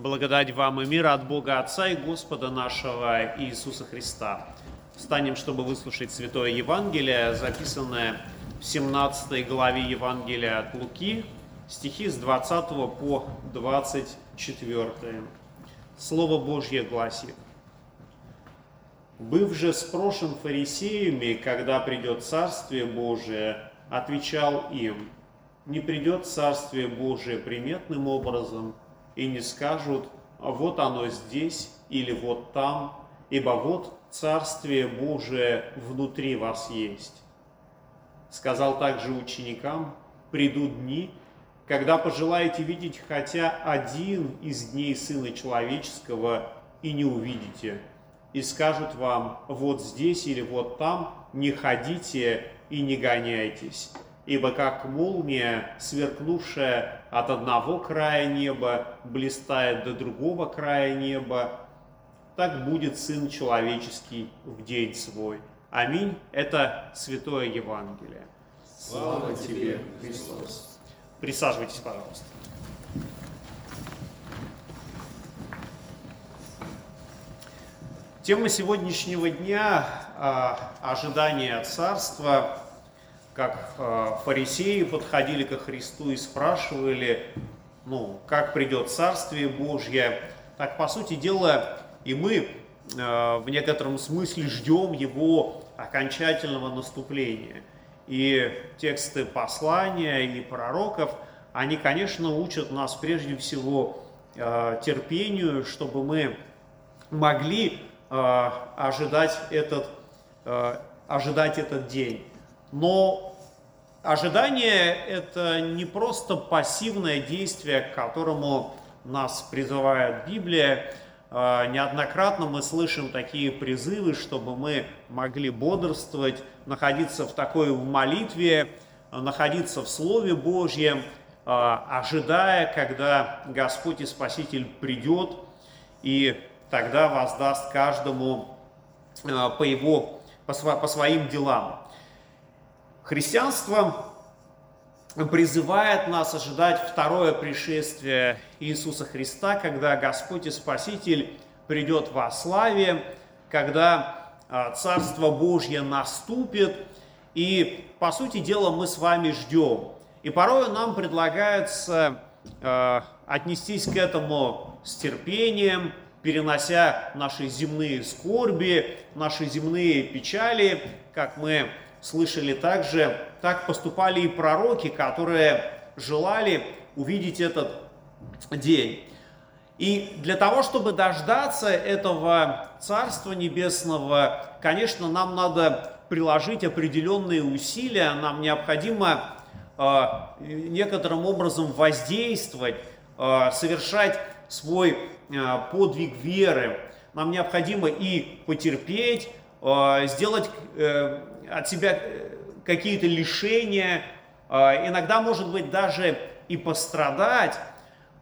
Благодать вам и мир от Бога Отца и Господа нашего Иисуса Христа. Встанем, чтобы выслушать Святое Евангелие, записанное в 17 главе Евангелия от Луки, стихи с 20 по 24. Слово Божье гласит. «Быв же спрошен фарисеями, когда придет Царствие Божие, отвечал им, не придет Царствие Божие приметным образом, и не скажут, вот оно здесь или вот там, ибо вот Царствие Божие внутри вас есть. Сказал также ученикам, придут дни, когда пожелаете видеть хотя один из дней Сына Человеческого и не увидите, и скажут вам, вот здесь или вот там, не ходите и не гоняйтесь ибо как молния, сверкнувшая от одного края неба, блистает до другого края неба, так будет Сын Человеческий в день свой. Аминь. Это Святое Евангелие. Слава тебе, Христос. Присаживайтесь, пожалуйста. Тема сегодняшнего дня а, – ожидание Царства – как э, фарисеи подходили ко Христу и спрашивали, ну, как придет Царствие Божье, так, по сути дела, и мы э, в некотором смысле ждем его окончательного наступления. И тексты послания и пророков, они, конечно, учат нас прежде всего э, терпению, чтобы мы могли ожидать этот, ожидать этот день. Но ожидание – это не просто пассивное действие, к которому нас призывает Библия. А, неоднократно мы слышим такие призывы, чтобы мы могли бодрствовать, находиться в такой молитве, находиться в Слове Божьем, а, ожидая, когда Господь и Спаситель придет и тогда воздаст каждому а, по его по своим делам. Христианство призывает нас ожидать второе пришествие Иисуса Христа, когда Господь и Спаситель придет во славе, когда а, Царство Божье наступит, и, по сути дела, мы с вами ждем. И порой нам предлагается э, отнестись к этому с терпением, перенося наши земные скорби, наши земные печали, как мы слышали также, так поступали и пророки, которые желали увидеть этот день. И для того, чтобы дождаться этого Царства Небесного, конечно, нам надо приложить определенные усилия, нам необходимо э, некоторым образом воздействовать, э, совершать свой э, подвиг веры. Нам необходимо и потерпеть, сделать э, от себя э, какие-то лишения, а, иногда, может быть, даже и пострадать,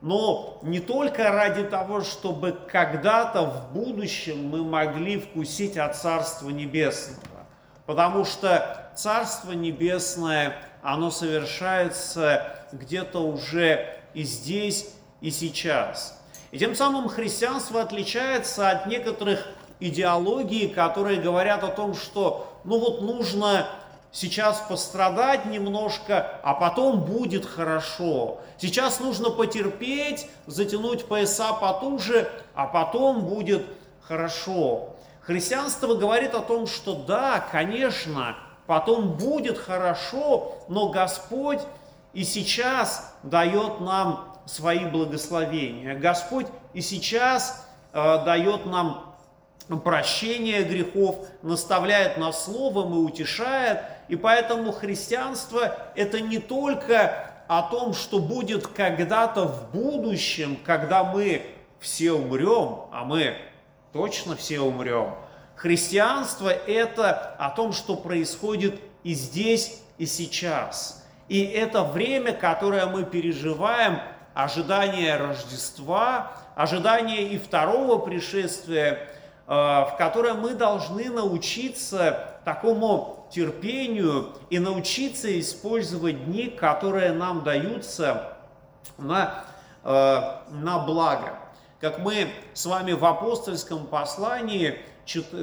но не только ради того, чтобы когда-то в будущем мы могли вкусить от Царства Небесного. Потому что Царство Небесное, оно совершается где-то уже и здесь, и сейчас. И тем самым христианство отличается от некоторых идеологий, которые говорят о том, что ну вот нужно сейчас пострадать немножко, а потом будет хорошо. Сейчас нужно потерпеть, затянуть пояса потуже, а потом будет хорошо. Христианство говорит о том, что да, конечно, потом будет хорошо, но Господь и сейчас дает нам свои благословения. Господь и сейчас э, дает нам прощение грехов, наставляет нас словом и утешает. И поэтому христианство это не только о том, что будет когда-то в будущем, когда мы все умрем, а мы точно все умрем. Христианство это о том, что происходит и здесь, и сейчас. И это время, которое мы переживаем, ожидание Рождества, ожидание и второго пришествия, в которой мы должны научиться такому терпению и научиться использовать дни, которые нам даются на, э, на благо. как мы с вами в апостольском послании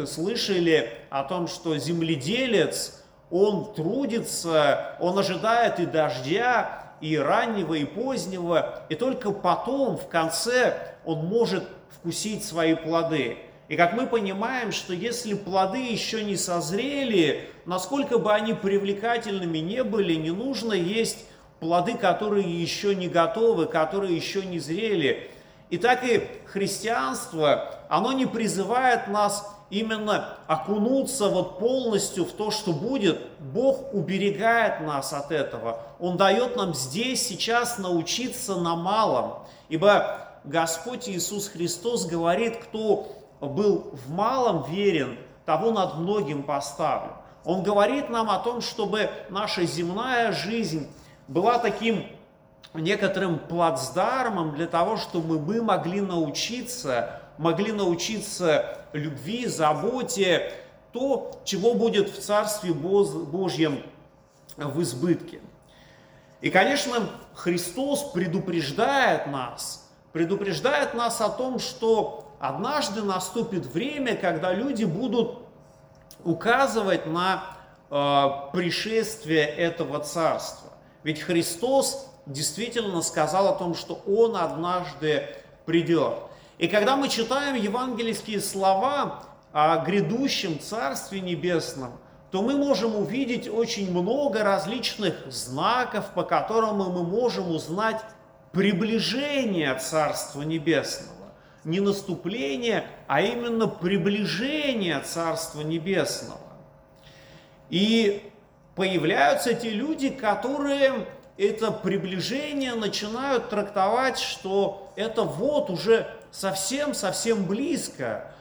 слышали о том, что земледелец, он трудится, он ожидает и дождя, и раннего, и позднего, и только потом, в конце, он может вкусить свои плоды. И как мы понимаем, что если плоды еще не созрели, насколько бы они привлекательными не были, не нужно есть плоды, которые еще не готовы, которые еще не зрели. И так и христианство, оно не призывает нас именно окунуться вот полностью в то, что будет. Бог уберегает нас от этого. Он дает нам здесь, сейчас научиться на малом. Ибо Господь Иисус Христос говорит, кто был в малом верен, того над многим поставлен. Он говорит нам о том, чтобы наша земная жизнь была таким некоторым плацдармом для того, чтобы мы могли научиться, могли научиться любви, заботе, то, чего будет в Царстве Божьем в избытке. И, конечно, Христос предупреждает нас, предупреждает нас о том, что однажды наступит время, когда люди будут указывать на э, пришествие этого царства. Ведь Христос действительно сказал о том, что Он однажды придет. И когда мы читаем евангельские слова о грядущем Царстве Небесном, то мы можем увидеть очень много различных знаков, по которым мы можем узнать приближение Царства Небесного. Не наступление, а именно приближение Царства Небесного. И появляются те люди, которые это приближение начинают трактовать, что это вот уже совсем-совсем близко.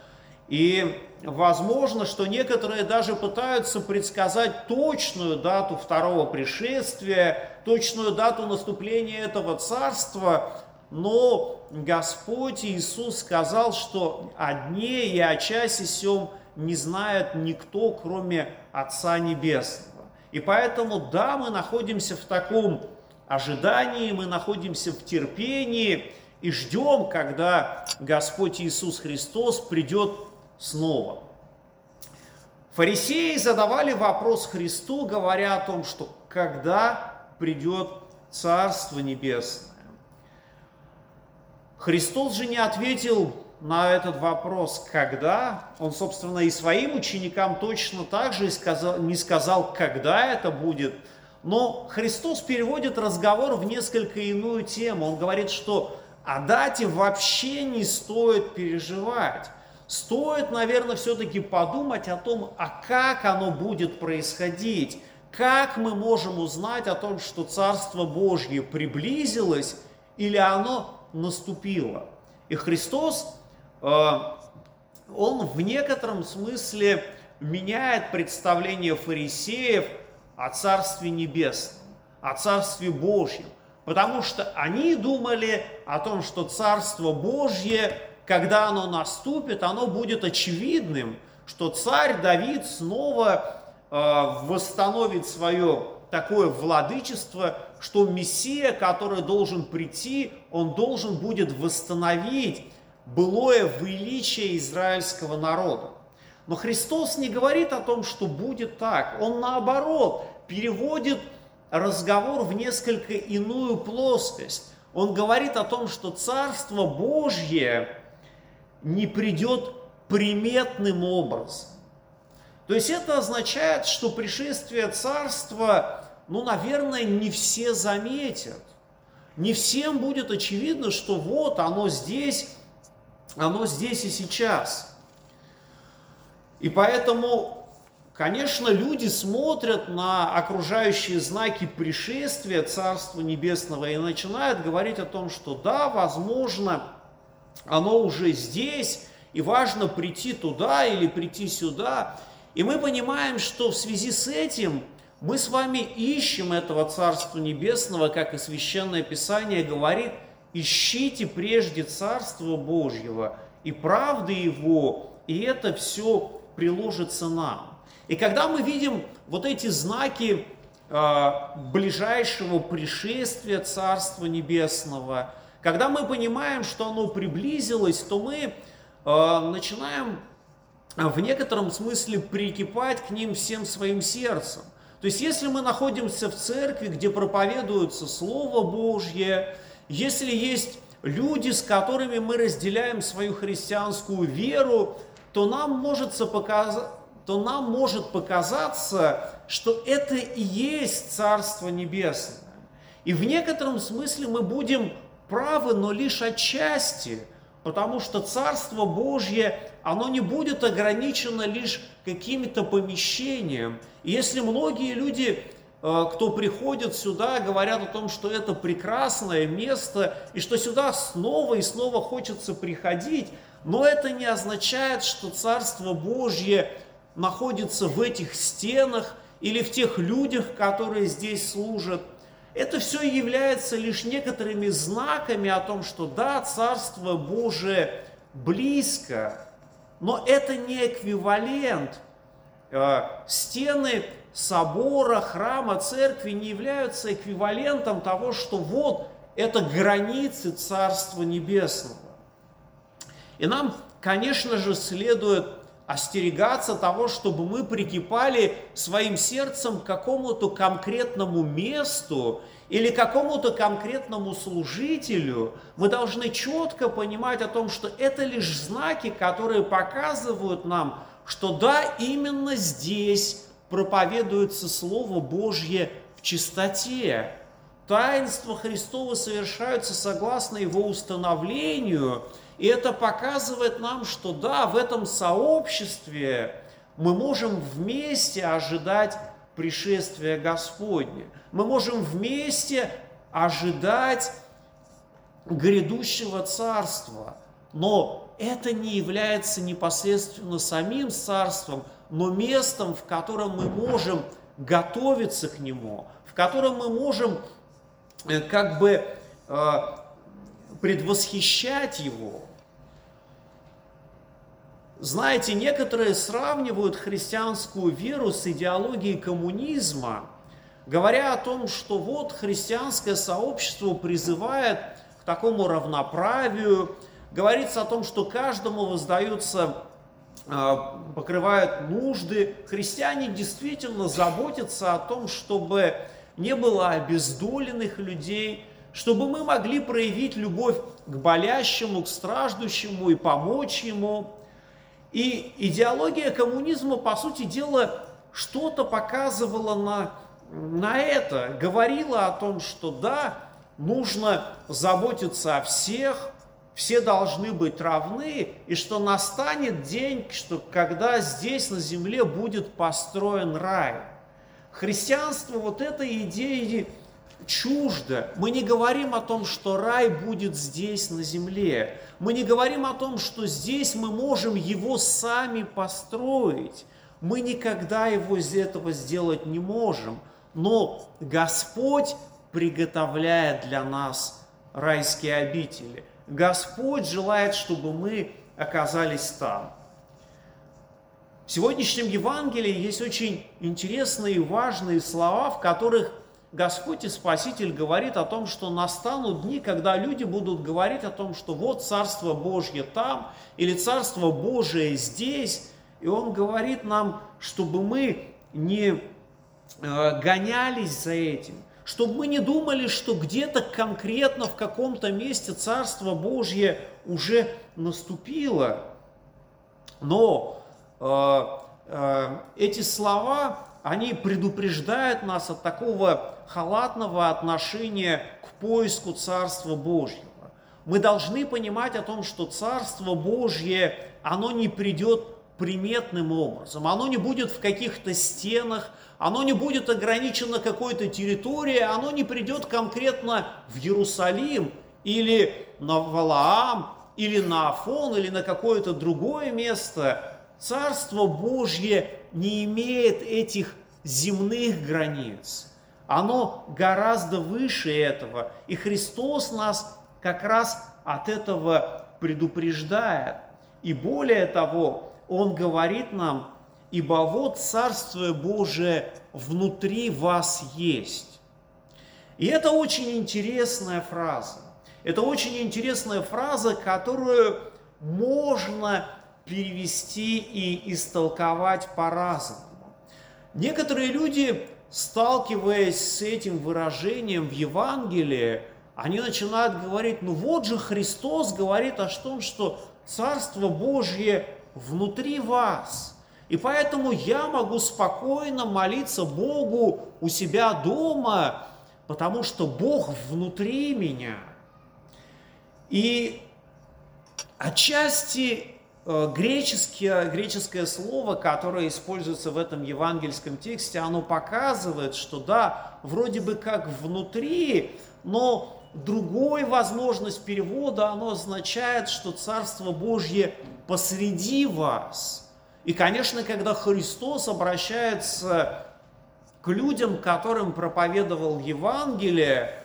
И возможно, что некоторые даже пытаются предсказать точную дату второго пришествия, точную дату наступления этого царства, но Господь Иисус сказал, что о дне и о часе сем не знает никто, кроме Отца Небесного. И поэтому, да, мы находимся в таком ожидании, мы находимся в терпении и ждем, когда Господь Иисус Христос придет снова. Фарисеи задавали вопрос Христу, говоря о том, что когда придет Царство Небесное. Христос же не ответил на этот вопрос, когда, он, собственно, и своим ученикам точно так же не сказал, когда это будет, но Христос переводит разговор в несколько иную тему. Он говорит, что о дате вообще не стоит переживать. Стоит, наверное, все-таки подумать о том, а как оно будет происходить, как мы можем узнать о том, что Царство Божье приблизилось или оно наступило. И Христос Э, он в некотором смысле меняет представление фарисеев о Царстве Небесном, о Царстве Божьем. Потому что они думали о том, что Царство Божье, когда оно наступит, оно будет очевидным, что царь Давид снова э, восстановит свое такое владычество, что Мессия, который должен прийти, он должен будет восстановить былое величие израильского народа. Но Христос не говорит о том, что будет так. Он наоборот переводит разговор в несколько иную плоскость. Он говорит о том, что Царство Божье не придет приметным образом. То есть это означает, что пришествие Царства, ну, наверное, не все заметят. Не всем будет очевидно, что вот оно здесь оно здесь и сейчас. И поэтому, конечно, люди смотрят на окружающие знаки пришествия Царства Небесного и начинают говорить о том, что да, возможно, оно уже здесь, и важно прийти туда или прийти сюда. И мы понимаем, что в связи с этим мы с вами ищем этого Царства Небесного, как и Священное Писание говорит – ищите прежде Царство Божьего и правды Его, и это все приложится нам. И когда мы видим вот эти знаки э, ближайшего пришествия Царства Небесного, Когда мы понимаем, что оно приблизилось, то мы э, начинаем в некотором смысле прикипать к ним всем своим сердцем. То есть, если мы находимся в церкви, где проповедуется Слово Божье, если есть люди, с которыми мы разделяем свою христианскую веру, то нам может, показ... то нам может показаться, что это и есть Царство Небесное. И в некотором смысле мы будем правы, но лишь отчасти, потому что Царство Божье, оно не будет ограничено лишь каким-то помещением. И если многие люди Э, кто приходит сюда, говорят о том, что это прекрасное место, и что сюда снова и снова хочется приходить, но это не означает, что Царство Божье находится в этих стенах или в тех людях, которые здесь служат. Это все является лишь некоторыми знаками о том, что да, Царство Божие близко, но это не эквивалент. Э, стены собора, храма, церкви не являются эквивалентом того, что вот это границы Царства Небесного. И нам, конечно же, следует остерегаться того, чтобы мы прикипали своим сердцем к какому-то конкретному месту или какому-то конкретному служителю. Мы должны четко понимать о том, что это лишь знаки, которые показывают нам, что да, именно здесь проповедуется Слово Божье в чистоте. Таинства Христова совершаются согласно Его установлению, и это показывает нам, что да, в этом сообществе мы можем вместе ожидать пришествия Господня. Мы можем вместе ожидать грядущего царства. Но это не является непосредственно самим царством, но местом, в котором мы можем готовиться к нему, в котором мы можем э, как бы э, предвосхищать его. Знаете, некоторые сравнивают христианскую веру с идеологией коммунизма, говоря о том, что вот христианское сообщество призывает к такому равноправию, говорится о том, что каждому воздаются а, покрывают нужды. Христиане действительно заботятся о том, чтобы не было обездоленных людей, чтобы мы могли проявить любовь к болящему, к страждущему и помочь ему. И идеология коммунизма, по сути дела, что-то показывала на, на это, говорила о том, что да, нужно заботиться о всех, все должны быть равны, и что настанет день, что когда здесь на земле будет построен рай. Христианство вот этой идеи чуждо. Мы не говорим о том, что рай будет здесь на земле. Мы не говорим о том, что здесь мы можем его сами построить. Мы никогда его из этого сделать не можем. Но Господь приготовляет для нас райские обители – Господь желает, чтобы мы оказались там. В сегодняшнем Евангелии есть очень интересные и важные слова, в которых Господь и Спаситель говорит о том, что настанут дни, когда люди будут говорить о том, что вот Царство Божье там или Царство Божие здесь. И Он говорит нам, чтобы мы не э, гонялись за этим, чтобы мы не думали, что где-то конкретно в каком-то месте Царство Божье уже наступило. Но э, э, эти слова, они предупреждают нас от такого халатного отношения к поиску Царства Божьего. Мы должны понимать о том, что Царство Божье, оно не придет приметным образом, оно не будет в каких-то стенах, оно не будет ограничено какой-то территорией, оно не придет конкретно в Иерусалим или на Валаам, или на Афон, или на какое-то другое место. Царство Божье не имеет этих земных границ. Оно гораздо выше этого. И Христос нас как раз от этого предупреждает. И более того, Он говорит нам, ибо вот Царствие Божие внутри вас есть. И это очень интересная фраза. Это очень интересная фраза, которую можно перевести и истолковать по-разному. Некоторые люди, сталкиваясь с этим выражением в Евангелии, они начинают говорить, ну вот же Христос говорит о том, что Царство Божье внутри вас. И поэтому я могу спокойно молиться Богу у себя дома, потому что Бог внутри меня. И отчасти греческое, греческое слово, которое используется в этом евангельском тексте, оно показывает, что да, вроде бы как внутри, но другой возможность перевода, оно означает, что Царство Божье посреди вас. И, конечно, когда Христос обращается к людям, которым проповедовал Евангелие,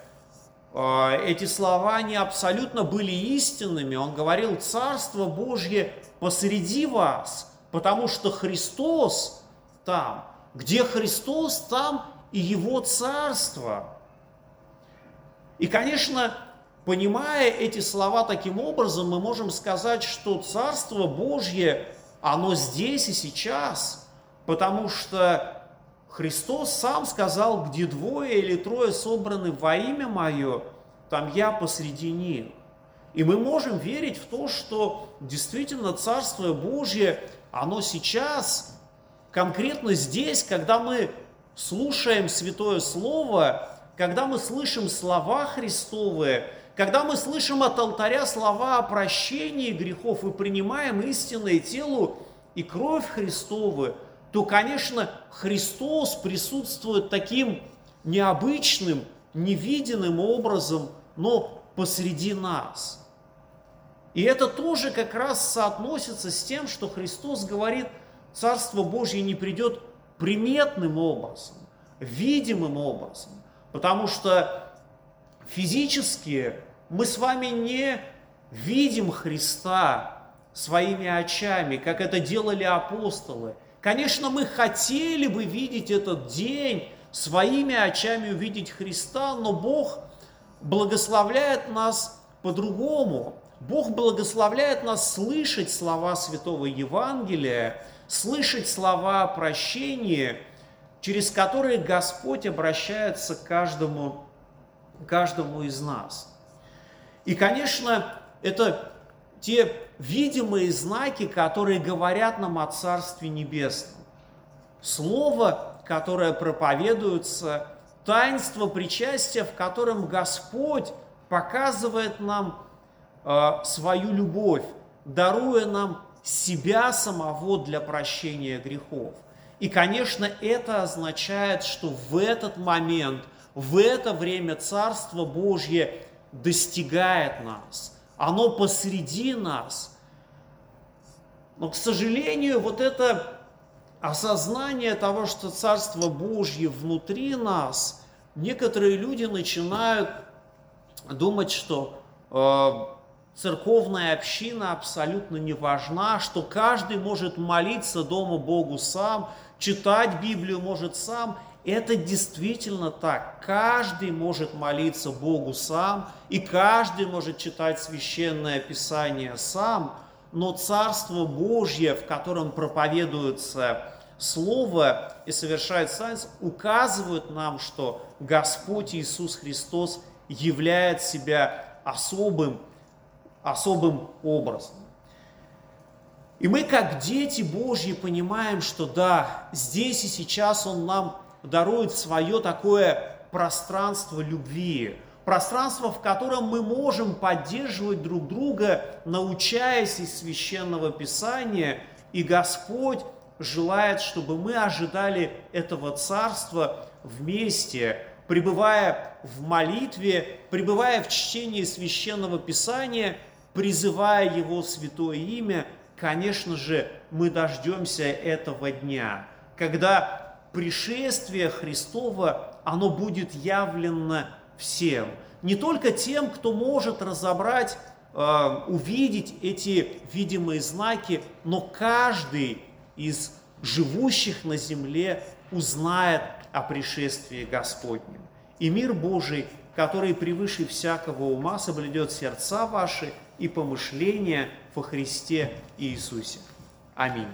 эти слова не абсолютно были истинными. Он говорил, Царство Божье посреди вас, потому что Христос там. Где Христос, там и Его Царство. И, конечно, понимая эти слова таким образом, мы можем сказать, что Царство Божье, оно здесь и сейчас, потому что Христос сам сказал, где двое или трое собраны во имя Мое, там я посреди них. И мы можем верить в то, что действительно Царство Божье, оно сейчас, конкретно здесь, когда мы слушаем Святое Слово, когда мы слышим слова Христовые, когда мы слышим от алтаря слова о прощении грехов и принимаем истинное тело и кровь Христовую, то, конечно, Христос присутствует таким необычным, невиденным образом, но посреди нас. И это тоже как раз соотносится с тем, что Христос говорит, Царство Божье не придет приметным образом, видимым образом, потому что физически мы с вами не видим Христа своими очами, как это делали апостолы – Конечно, мы хотели бы видеть этот день, своими очами увидеть Христа, но Бог благословляет нас по-другому. Бог благословляет нас слышать слова Святого Евангелия, слышать слова прощения, через которые Господь обращается к каждому, каждому из нас. И, конечно, это те видимые знаки, которые говорят нам о Царстве Небесном. Слово, которое проповедуется, таинство причастия, в котором Господь показывает нам э, свою любовь, даруя нам себя самого для прощения грехов. И, конечно, это означает, что в этот момент, в это время Царство Божье достигает нас – оно посреди нас. Но, к сожалению, вот это осознание того, что Царство Божье внутри нас, некоторые люди начинают думать, что э, церковная община абсолютно не важна, что каждый может молиться дома Богу сам, читать Библию может сам, это действительно так. Каждый может молиться Богу сам, и каждый может читать священное писание сам, но Царство Божье, в котором проповедуется Слово и совершает сайенс, указывают нам, что Господь Иисус Христос являет себя особым, особым образом. И мы, как дети Божьи, понимаем, что да, здесь и сейчас Он нам дарует свое такое пространство любви, пространство, в котором мы можем поддерживать друг друга, научаясь из священного писания, и Господь желает, чтобы мы ожидали этого царства вместе, пребывая в молитве, пребывая в чтении священного писания, призывая Его святое имя, конечно же, мы дождемся этого дня, когда пришествие Христова, оно будет явлено всем. Не только тем, кто может разобрать, э, увидеть эти видимые знаки, но каждый из живущих на земле узнает о пришествии Господнем. И мир Божий который превыше всякого ума соблюдет сердца ваши и помышления во Христе Иисусе. Аминь.